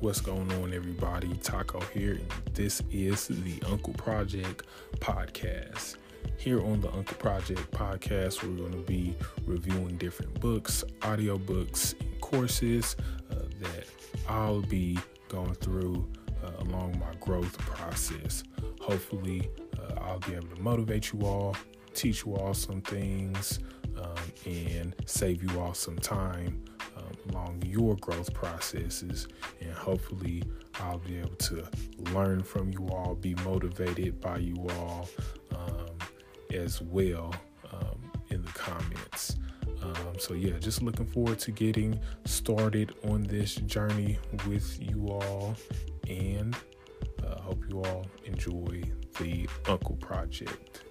What's going on, everybody? Taco here, this is the Uncle Project podcast. Here on the Uncle Project podcast, we're going to be reviewing different books, audio books, and courses uh, that I'll be going through uh, along my growth process. Hopefully, uh, I'll be able to motivate you all, teach you all some things, um, and save you all some time um, your growth processes. And hopefully, I'll be able to learn from you all, be motivated by you all um, as well um, in the comments. Um, so, yeah, just looking forward to getting started on this journey with you all. And uh, hope you all enjoy the Uncle Project.